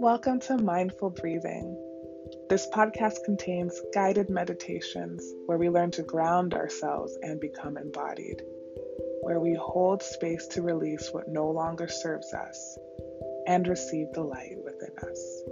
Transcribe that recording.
Welcome to Mindful Breathing. This podcast contains guided meditations where we learn to ground ourselves and become embodied, where we hold space to release what no longer serves us and receive the light within us.